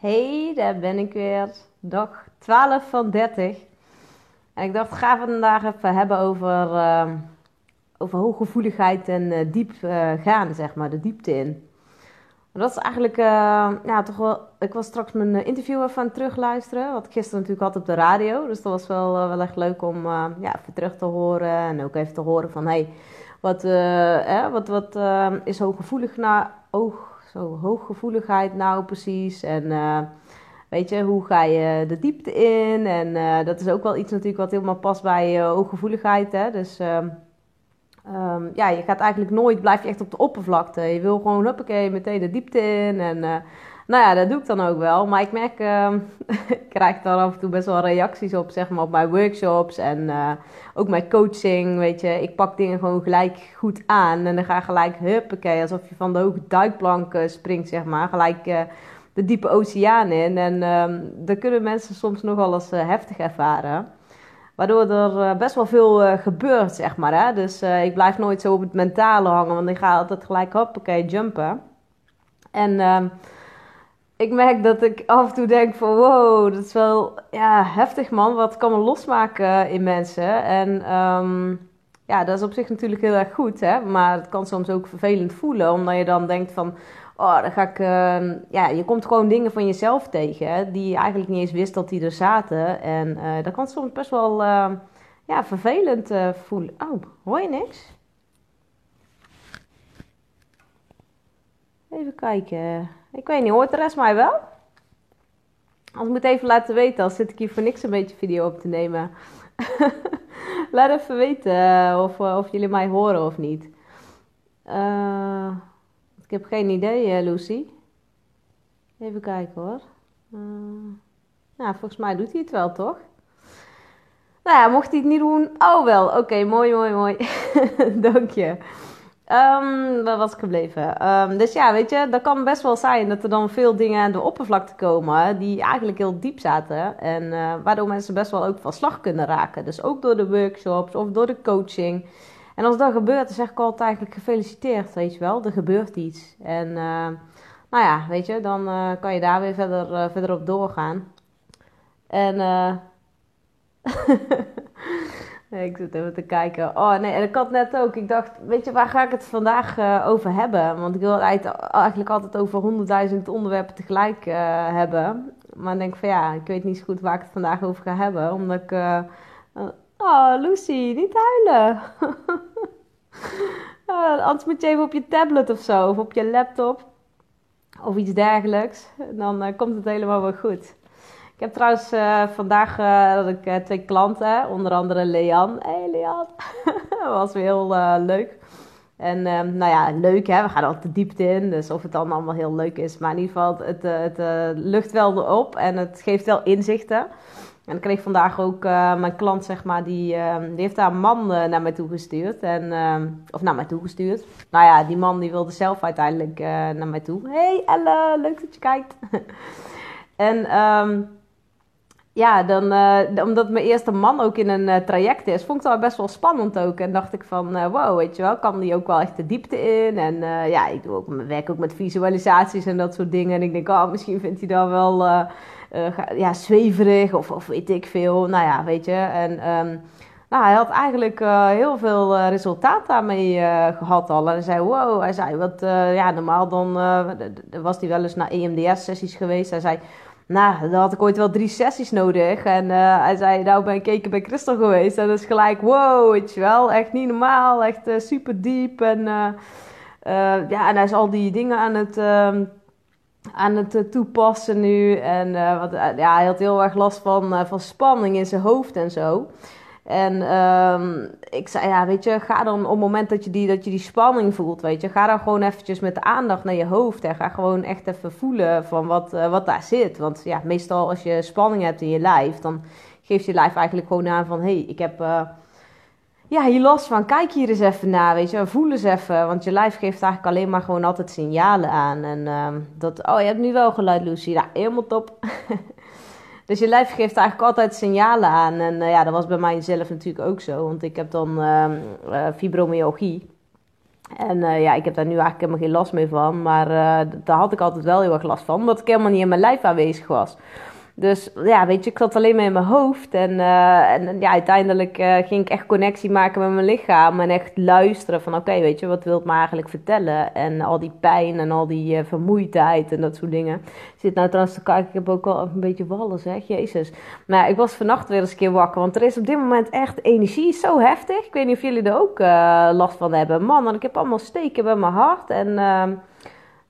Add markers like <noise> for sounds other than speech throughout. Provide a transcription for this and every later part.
Hey, daar ben ik weer. Dag 12 van 30. En ik dacht, ga vandaag even hebben over, uh, over hooggevoeligheid en uh, diep uh, gaan, zeg maar, de diepte in. Dat is eigenlijk, ja, toch wel. Ik was straks mijn interview even aan het terugluisteren. Wat ik gisteren natuurlijk had op de radio. Dus dat was wel, wel echt leuk om ja, even terug te horen. En ook even te horen van, hey, wat, eh, wat, wat is hooggevoelig naar oog zo hooggevoeligheid nou precies? En uh, weet je, hoe ga je de diepte in? En uh, dat is ook wel iets natuurlijk wat helemaal past bij uh, hooggevoeligheid. Hè? Dus um, ja, je gaat eigenlijk nooit, blijf je echt op de oppervlakte. Je wil gewoon, huppakee, meteen de diepte in. En nou ja, dat doe ik dan ook wel. Maar ik merk, uh, <laughs> ik krijg daar af en toe best wel reacties op, zeg maar, op mijn workshops en uh, ook mijn coaching. Weet je, ik pak dingen gewoon gelijk goed aan en dan ga gelijk, huppakee, alsof je van de hoge duikplank uh, springt, zeg maar. Gelijk eh, de diepe oceaan in. En um, dat kunnen mensen soms nogal eens heftig ervaren. Waardoor er best wel veel gebeurt, zeg maar. Hè? Dus ik blijf nooit zo op het mentale hangen, want ik ga altijd gelijk, hoppakee, jumpen. En... Ik merk dat ik af en toe denk van wow, dat is wel ja, heftig man. Wat kan me losmaken in mensen? En um, ja, dat is op zich natuurlijk heel erg goed, hè. Maar het kan soms ook vervelend voelen, omdat je dan denkt van... Oh, dan ga ik... Uh, ja, je komt gewoon dingen van jezelf tegen, die je eigenlijk niet eens wist dat die er zaten. En uh, dat kan soms best wel uh, ja, vervelend uh, voelen. Oh, hoor je niks? Even kijken. Ik weet niet, hoort de rest mij wel? Als ik moet even laten weten, als zit ik hier voor niks een beetje video op te nemen. <laughs> Laat even weten eh, of, eh, of jullie mij horen of niet. Uh, ik heb geen idee, Lucy. Even kijken hoor. Nou, volgens mij doet hij het wel, toch? Nou ja, mocht hij het niet doen, oh wel. Oké, mooi, mooi, mooi. <laughs> Dank je. Um, waar was ik gebleven? Um, dus ja, weet je, dat kan best wel zijn dat er dan veel dingen aan de oppervlakte komen die eigenlijk heel diep zaten. En uh, waardoor mensen best wel ook van slag kunnen raken. Dus ook door de workshops of door de coaching. En als dat gebeurt, dan zeg ik altijd eigenlijk gefeliciteerd, weet je wel. Er gebeurt iets. En uh, nou ja, weet je, dan uh, kan je daar weer verder, verder op doorgaan. En <laughs> ik zit even te kijken. Oh nee, en ik had net ook. Ik dacht, weet je, waar ga ik het vandaag uh, over hebben? Want ik wil eigenlijk altijd over honderdduizend onderwerpen tegelijk uh, hebben. Maar ik denk van ja, ik weet niet zo goed waar ik het vandaag over ga hebben. Omdat ik. Uh, oh, Lucy, niet huilen. <laughs> anders moet je even op je tablet of zo, of op je laptop. Of iets dergelijks. Dan komt het helemaal wel goed. Ik heb trouwens uh, vandaag uh, dat ik, uh, twee klanten, onder andere Lean. Hey Lean, <laughs> was weer heel leuk. En ehm, nou ja, leuk hè, we gaan altijd de diepte in. Dus of het dan allemaal heel leuk is. Maar in ieder geval, het, het lucht wel erop en het geeft wel inzichten. En ik kreeg vandaag ook mijn klant, zeg maar, die, ehm, die heeft een man naar mij toe gestuurd. En, ehm, of naar mij toe gestuurd. Nou ja, die man die wilde zelf uiteindelijk naar mij toe. Hey Elle, leuk dat je kijkt. <laughs> en... Um, ja, dan, uh, omdat mijn eerste man ook in een uh, traject is, vond ik dat best wel spannend ook. En dacht ik van, uh, wow, weet je wel, kan die ook wel echt de diepte in? En ja, ik doe ook, werk ook met visualisaties en dat soort dingen. En ik denk, oh, misschien vindt hij dan wel ja, zweverig of, of weet ik veel. Nou ja, weet je. En um, nou, hij had eigenlijk heel veel resultaat daarmee gehad al. En hij zei, wow, hij zei, wat, ja, normaal dan was hij wel eens naar EMDS-sessies geweest. Hij zei nou, dan had ik ooit wel drie sessies nodig. En uh, hij zei, nou ben ik keer bij Christel geweest. En dat is gelijk, wow, weet je wel. Echt niet normaal, echt uh, super diep. En, uh, ja, en hij is al die dingen aan het, ehm, aan het toepassen nu. En wat, ja, hij had heel erg last van, van spanning in zijn hoofd en zo. En um, ik zei, ja, weet je, ga dan op het moment dat je, die, dat je die spanning voelt, weet je, ga dan gewoon eventjes met de aandacht naar je hoofd en ga gewoon echt even voelen van wat, uh, wat daar zit. Want ja, meestal als je spanning hebt in je lijf, dan geeft je lijf eigenlijk gewoon aan van, hé, hey, ik heb uh, ja, hier last van, kijk hier eens even naar, weet je, voel eens even. Want je lijf geeft eigenlijk alleen maar gewoon altijd signalen aan. En uh, dat, oh, je hebt nu wel geluid, Lucy, nou, helemaal top. <laughs> Dus je lijf geeft eigenlijk altijd signalen aan. En uh, ja, dat was bij mijzelf natuurlijk ook zo. Want ik heb dan uh, uh, fibromyalgie. En ja, ik heb daar nu eigenlijk helemaal geen last meer van. Maar daar had ik altijd wel heel erg last van. Omdat ik helemaal niet in mijn lijf aanwezig was. Dus ja, weet je, ik zat alleen maar in mijn hoofd. En, uh, en ja, uiteindelijk uh, ging ik echt connectie maken met mijn lichaam. En echt luisteren van, oké, weet je, wat wil het me eigenlijk vertellen? En al die pijn en al die uh, vermoeidheid en dat soort dingen. Ik zit nou trouwens te kijken, ik heb ook al een beetje wallen, zeg, jezus. Maar ik was vannacht weer eens een keer wakker. Want er is op dit moment echt energie zo heftig. Ik weet niet of jullie er ook last van hebben. Man, en ik heb allemaal steken bij mijn hart. En ehm,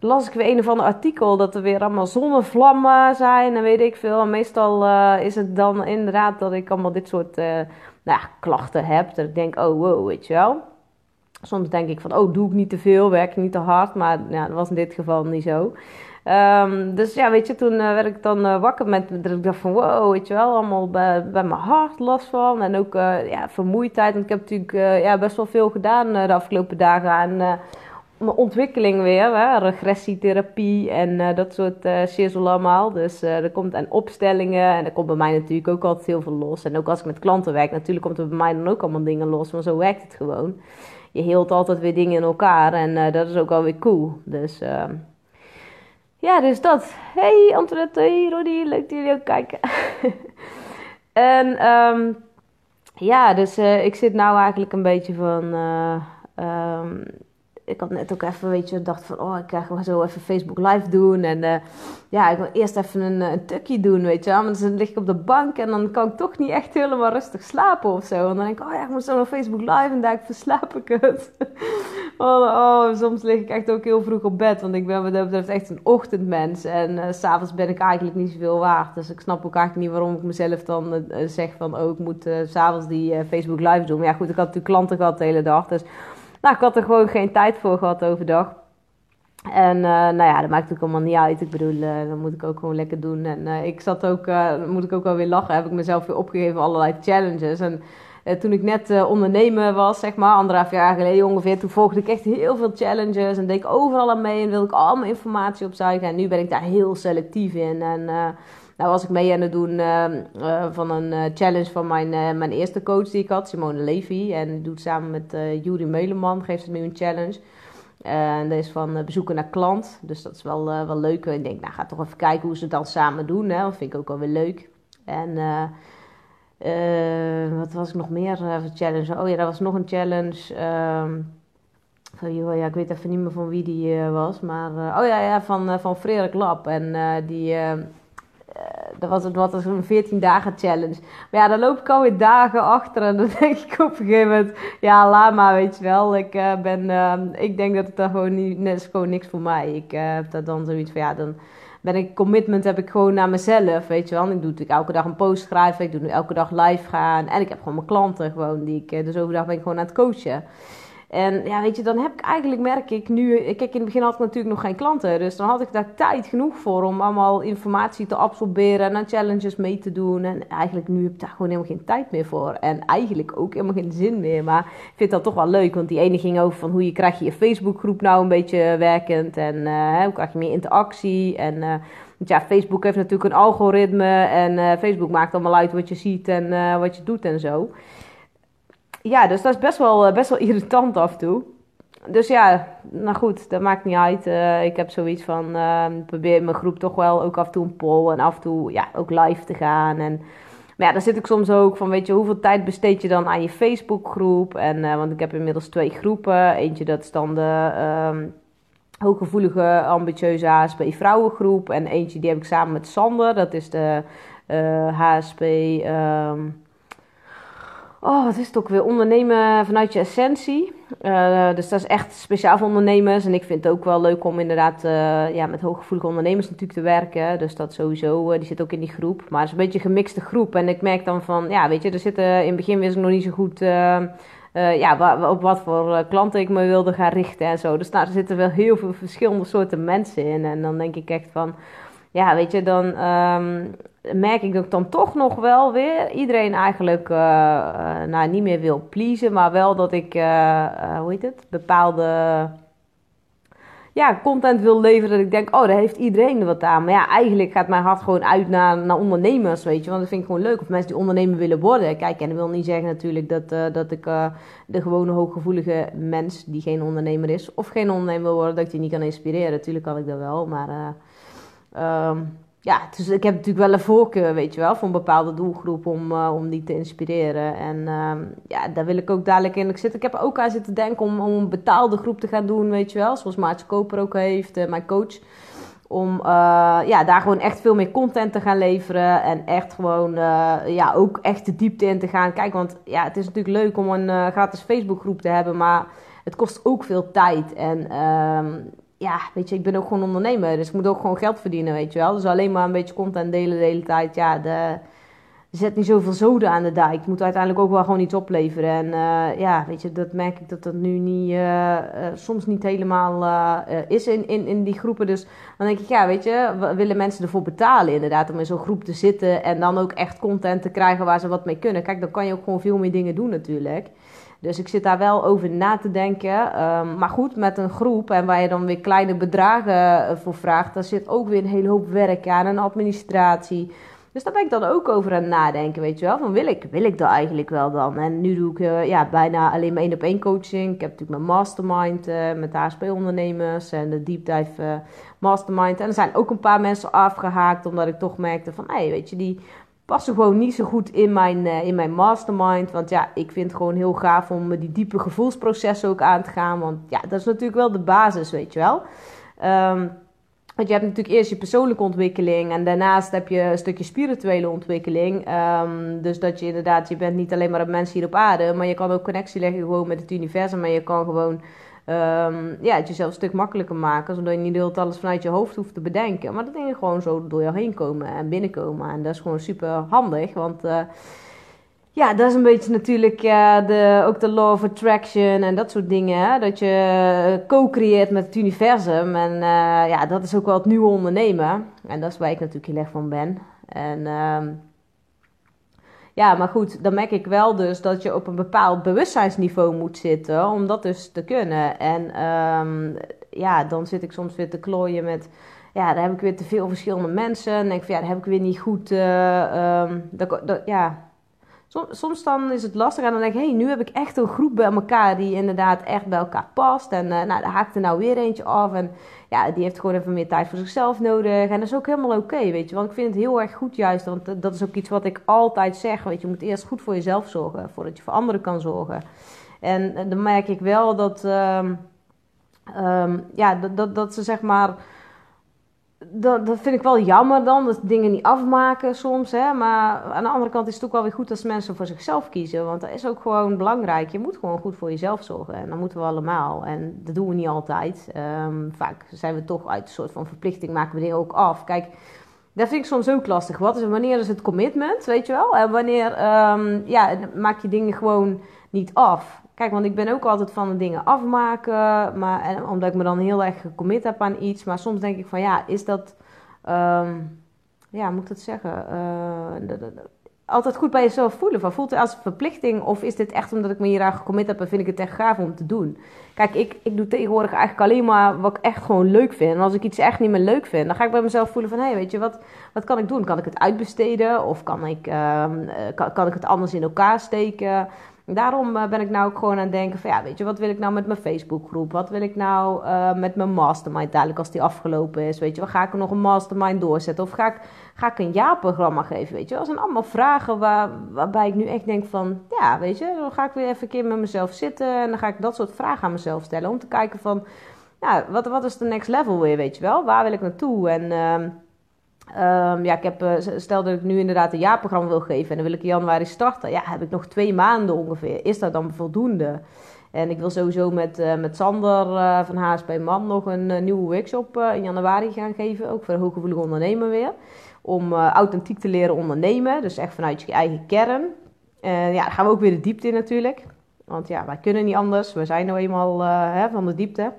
las ik weer een of ander artikel dat er weer allemaal zonnevlammen zijn en weet ik veel. En meestal uh, is het dan inderdaad dat ik allemaal dit soort uh, nou ja, klachten heb. Dat ik denk, oh wow, weet je wel. Soms denk ik van, oh doe ik niet te veel, werk ik niet te hard. Maar ja, dat was in dit geval niet zo. Um, dus ja, weet je, toen uh, werd ik dan wakker met dat ik dacht van wow, weet je wel, allemaal bij, bij mijn hart last van. En ook ja, vermoeidheid. Want ik heb natuurlijk ja, best wel veel gedaan de afgelopen dagen mijn ontwikkeling weer, hè? regressietherapie en uh, dat soort uh, shizzle allemaal. Dus uh, er komt aan opstellingen en er komt bij mij natuurlijk ook altijd heel veel los. En ook als ik met klanten werk, natuurlijk komt er bij mij dan ook allemaal dingen los, maar zo werkt het gewoon. Je heelt altijd weer dingen in elkaar en dat is ook wel weer cool. Dus ehm, ja, dus dat. Hey Antoinette, hey Roddy, leuk dat jullie ook kijken. <laughs> en um, ja, dus ik zit nou eigenlijk een beetje van... Um, ik had net ook even, weet je, dacht van, oh, ik ga zo even Facebook live doen. En uh, ja, ik wil eerst even een, een tukje doen, weet je wel. Dan lig ik op de bank en dan kan ik toch niet echt helemaal rustig slapen of zo. En dan denk ik, oh ja, ik moet zo naar Facebook live en daar verslaap ik het. <laughs> oh, oh, soms lig ik echt ook heel vroeg op bed, want ik ben wat dat betreft echt een ochtendmens. En uh, s'avonds ben ik eigenlijk niet zoveel waard. Dus ik snap ook eigenlijk niet waarom ik mezelf dan zeg van, oh, ik moet s s'avonds die Facebook live doen. Maar ja, goed, ik had natuurlijk klanten gehad de hele dag, dus... Nou, ik had er gewoon geen tijd voor gehad overdag. En uh, nou ja, dat maakt ook allemaal niet uit. Ik bedoel, uh, dat moet ik ook gewoon lekker doen. En uh, ik zat ook, moet ik ook wel weer lachen, heb ik mezelf weer opgegeven allerlei challenges. En toen ik net ondernemer was, zeg maar, anderhalf jaar geleden ongeveer, toen volgde ik echt heel veel challenges en deed ik overal aan mee en wilde ik allemaal informatie opzuigen. En nu ben ik daar heel selectief in. En nou was ik mee aan het doen ehm, eh, van een uh, challenge van mijn, uh, mijn eerste coach die ik had, Simone Levy. En die doet samen met uh, Juri Meuleman, geeft ze nu een challenge. En dat is van bezoeken naar klant. Dus dat is wel, wel leuk. Ik denk, nou ga toch even kijken hoe ze het dan samen doen. Hè. Dat vind ik ook wel weer leuk. En wat was ik nog meer voor challenge? Oh ja, dat was nog een challenge. Um, van, ja, ik weet even niet meer van wie die was. Maar, oh ja, ja van, van Frederik Lab. En die eh, dat was, dat was een 14 dagen challenge. Maar ja, dan loop ik alweer dagen achter. En dan <laughs> denk ik op een gegeven moment... Ja, laat maar, weet je wel. Ik, uh, ben, uh, ik denk dat het daar gewoon niet... net is gewoon niks voor mij. Ik uh, heb daar dan zoiets van... Ja, dan ben ik... Commitment heb ik gewoon naar mezelf, weet je wel. ik doe natuurlijk elke dag een post schrijven. Ik doe nu elke dag live gaan. En ik heb gewoon mijn klanten gewoon. Die ik, dus overdag ben ik gewoon aan het coachen. En ja, weet je, dan heb ik eigenlijk, merk ik nu... Kijk, in het begin had ik natuurlijk nog geen klanten. Dus dan had ik daar tijd genoeg voor om allemaal informatie te absorberen... en aan challenges mee te doen. En eigenlijk nu heb ik daar gewoon helemaal geen tijd meer voor. En eigenlijk ook helemaal geen zin meer. Maar ik vind dat toch wel leuk. Want die ene ging over van hoe je krijg je Facebookgroep nou een beetje werkend. En uh, hoe krijg je meer interactie. En... Uh, want ja, Facebook heeft natuurlijk een algoritme en uh, Facebook maakt allemaal uit wat je ziet en wat je doet en zo ja, dus dat is best wel, eh, best wel <laughs> irritant af en toe. Dus ja, nou goed, dat maakt niet uit. Uh, ik heb zoiets van, uh, probeer mijn groep toch wel ook af en toe een poll en af en toe ja, ook live te gaan. En, maar ja, dan zit ik soms ook van, weet je, hoeveel tijd besteed je dan aan je Facebookgroep? En, uh, want ik heb inmiddels twee groepen. Eentje dat is dan de um, hooggevoelige, ambitieuze HSP vrouwengroep. En eentje die heb ik samen met Sander, dat is de HSP... Um, ehm, Oh, wat is het ook weer? Ondernemen vanuit je essentie. Uh, dus dat is echt speciaal voor ondernemers. En ik vind het ook wel leuk om inderdaad uh, ja, met hooggevoelige ondernemers natuurlijk te werken. Dus dat sowieso, uh, die zit ook in die groep. Maar het is een beetje een gemixte groep. En ik merk dan van, ja, weet je, er zitten in het begin wist ik nog niet zo goed... ja, op wat voor klanten ik me wilde gaan richten en zo. Dus er zitten wel heel veel verschillende soorten mensen in. En dan denk ik echt van, ja, weet je, dan um, merk ik dat dan toch nog wel weer iedereen eigenlijk uh, nou, niet meer wil pleasen, maar wel dat ik, uh, hoe heet het, bepaalde ja, content wil leveren. Dat ik denk, oh, daar heeft iedereen er wat aan. Maar ja, eigenlijk gaat mijn hart gewoon uit naar, naar ondernemers, weet je. Want dat vind ik gewoon leuk. Of mensen die ondernemer willen worden. Kijk, en dat wil niet zeggen natuurlijk dat, dat ik de gewone hooggevoelige mens die geen ondernemer is. Of geen ondernemer wil worden, dat ik die niet kan inspireren. Natuurlijk kan ik dat wel, maar... Uh, ja, dus ik heb natuurlijk wel een voorkeur, weet je wel, voor een bepaalde doelgroep om, uh, om die te inspireren. En uh, ja, daar wil ik ook dadelijk in. Ik, zit, ik heb ook aan zitten denken om, om een betaalde groep te gaan doen, weet je wel. Zoals Maartje Koper ook heeft, uh, mijn coach. Om uh, ja, daar gewoon echt veel meer content te gaan leveren. En echt gewoon ja, ook echt de diepte in te gaan. Kijk, want ja, het is natuurlijk leuk om een gratis Facebookgroep te hebben. Maar het kost ook veel tijd. En ehm, ja, weet je, ik ben ook gewoon ondernemer. Dus ik moet ook gewoon geld verdienen, weet je wel. Dus alleen maar een beetje content delen de hele tijd. Ja, de, zet niet zoveel zoden aan de dijk. Het moet uiteindelijk ook wel gewoon iets opleveren. En uh, ja, weet je, dat merk ik dat dat nu niet, uh, uh, soms niet helemaal is in, in, in die groepen. Dus dan denk ik, ja, weet je, willen mensen ervoor betalen inderdaad om in zo'n groep te zitten. En dan ook echt content te krijgen waar ze wat mee kunnen. Kijk, dan kan je ook gewoon veel meer dingen doen natuurlijk. Dus ik zit daar wel over na te denken. Um, maar goed, met een groep en waar je dan weer kleine bedragen eh, voor vraagt, daar zit ook weer een hele hoop werk aan en administratie. Dus daar ben ik dan ook over aan het nadenken, weet je wel. Van wil ik, wil ik dat eigenlijk wel dan? En nu doe ik uh, ja, bijna alleen maar één op één coaching. Ik heb natuurlijk mijn mastermind uh, met HSP-ondernemers en de deep dive mastermind. En er zijn ook een paar mensen afgehaakt, omdat ik toch merkte van, hé, hey, weet je, die passen gewoon niet zo goed in mijn, uh, in mijn mastermind. Want ja, ik vind het gewoon heel gaaf om die diepe gevoelsprocessen ook aan te gaan. Want ja, dat is natuurlijk wel de basis, weet je wel. Um, want je hebt natuurlijk eerst je persoonlijke ontwikkeling en daarnaast heb je een stukje spirituele ontwikkeling. Um, dus dat je inderdaad, je bent niet alleen maar een mens hier op aarde, maar je kan ook connectie leggen gewoon met het universum. En je kan gewoon um, ja, het jezelf een stuk makkelijker maken. Zodat je niet de alles vanuit je hoofd hoeft te bedenken. Maar dat dingen gewoon zo door jou heen komen en binnenkomen. En dat is gewoon super handig. Want uh, ja, dat is een beetje natuurlijk uh, de, ook de law of attraction en dat soort dingen. Hè? Dat je co-creëert met het universum. En uh, ja, dat is ook wel het nieuwe ondernemen. En dat is waar ik natuurlijk heel erg van ben. En... Ja, maar goed, dan merk ik wel dus dat je op een bepaald bewustzijnsniveau moet zitten om dat dus te kunnen. En um, ja, dan zit ik soms weer te klooien met, ja, daar heb ik weer te veel verschillende mensen. En denk van, ja, daar heb ik weer niet goed, dat, dat, ja, Soms, dan is het lastig en dan denk hé, hey, nu heb ik echt een groep bij elkaar die inderdaad echt bij elkaar past. En uh, nou, daar haakt er nou weer eentje af. En ja, die heeft gewoon even meer tijd voor zichzelf nodig. En dat is ook helemaal oké, weet je. Want ik vind het heel erg goed juist, want dat is ook iets wat ik altijd zeg. Weet je, je moet eerst goed voor jezelf zorgen, voordat je voor anderen kan zorgen. En, en dan merk ik wel dat, um, um, ja, dat, dat ze zeg maar dat, dat vind ik wel jammer dan, dat dingen niet afmaken soms. Hè? Maar aan de andere kant is het ook wel weer goed als mensen voor zichzelf kiezen. Want dat is ook gewoon belangrijk. Je moet gewoon goed voor jezelf zorgen. En dat moeten we allemaal. En dat doen we niet altijd. Um, vaak zijn we toch uit een soort van verplichting, maken we dingen ook af. Kijk, dat vind ik soms ook lastig. Wat is, wanneer is het commitment, weet je wel? En wanneer um, ja, maak je dingen gewoon niet af? Kijk, want ik ben ook altijd van dingen afmaken. Maar, en, omdat ik me dan heel erg gecommit heb aan iets. Maar soms denk ik van ja, is dat. Um, ja, moet ik dat zeggen? Uh, altijd goed bij jezelf voelen. Van, voelt het als een verplichting of is dit echt omdat ik me hier aan gecommit heb en vind ik het echt gaaf om te doen? Kijk, ik, ik doe tegenwoordig eigenlijk alleen maar wat ik echt gewoon leuk vind. En als ik iets echt niet meer leuk vind, dan ga ik bij mezelf voelen van... hé, hey, weet je, wat, wat kan ik doen? Kan ik het uitbesteden? Of kan ik, uh, kan, kan ik het anders in elkaar steken? Daarom uh, ben ik nou ook gewoon aan het denken van ja, weet je, wat wil ik nou met mijn Facebookgroep? Wat wil ik nou uh, met mijn mastermind dadelijk als die afgelopen is? Weet je, ga ik er nog een mastermind doorzetten? Of ga ik, ga ik een jaarprogramma geven? Weet je, dat zijn allemaal vragen waar, waarbij ik nu echt denk van ja, weet je, dan ga ik weer even een keer met mezelf zitten en dan ga ik dat soort vragen aan mezelf stellen om te kijken van ja, wat, wat is de next level weer, weet je wel? Waar wil ik naartoe? En uh, Um, ja, ik heb, uh, stel dat ik nu inderdaad een jaarprogramma wil geven en dan wil ik in januari starten. Ja, heb ik nog twee maanden ongeveer. Is dat dan voldoende? En ik wil sowieso met, uh, met Sander uh, van HSP Man nog een nieuwe workshop in januari gaan geven. Ook voor de hooggevoelige ondernemer weer. Om authentiek te leren ondernemen. Dus echt vanuit je eigen kern. Ja, dan gaan we ook weer de diepte in natuurlijk. Want ja, wij kunnen niet anders. We zijn nou eenmaal hè, van de diepte.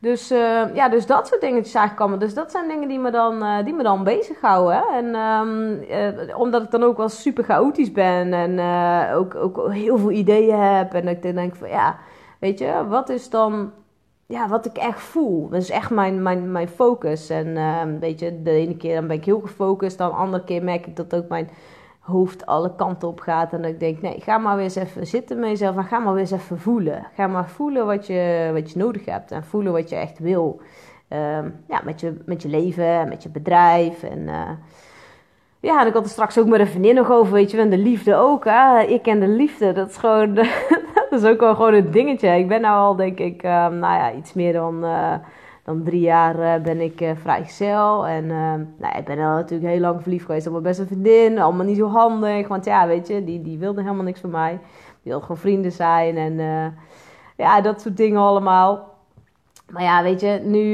Dus, uh, ja, dus dat soort dingetjes eigenlijk allemaal. Dus dat zijn dingen die me dan, uh, die me dan bezighouden. En um, uh, omdat ik dan ook wel super chaotisch ben en ook, ook heel veel ideeën heb. En ik denk van ja, weet je, wat is dan ja, wat ik echt voel. Dat is echt mijn, mijn, mijn focus. En ehm, weet je, de ene keer dan ben ik heel gefocust. Dan de andere keer merk ik dat ook mijn hoofd alle kanten op gaat. En dat ik denk, nee, ga maar weer eens even zitten met jezelf. En ga maar weer eens even voelen. Ga maar voelen wat je, wat je nodig hebt. En voelen wat je echt wil. Ehm, ja, met je, met je leven, met je bedrijf. En uh, ja, en ik had er straks ook met een vriendin nog over, weet je, en de liefde ook. Hè? Ik en de liefde, dat is gewoon, <laughs> dat is ook wel gewoon een dingetje. Ik ben nou al, denk ik, uh, nou ja, iets meer dan, uh, dan drie jaar uh, ben ik vrijgezel. En nou, ik ben natuurlijk heel lang verliefd geweest op mijn beste vriendin. Allemaal niet zo handig, want ja, weet je, die, die wilde helemaal niks van mij. Die wilde gewoon vrienden zijn en ja, dat soort dingen allemaal. Maar ja, weet je, nu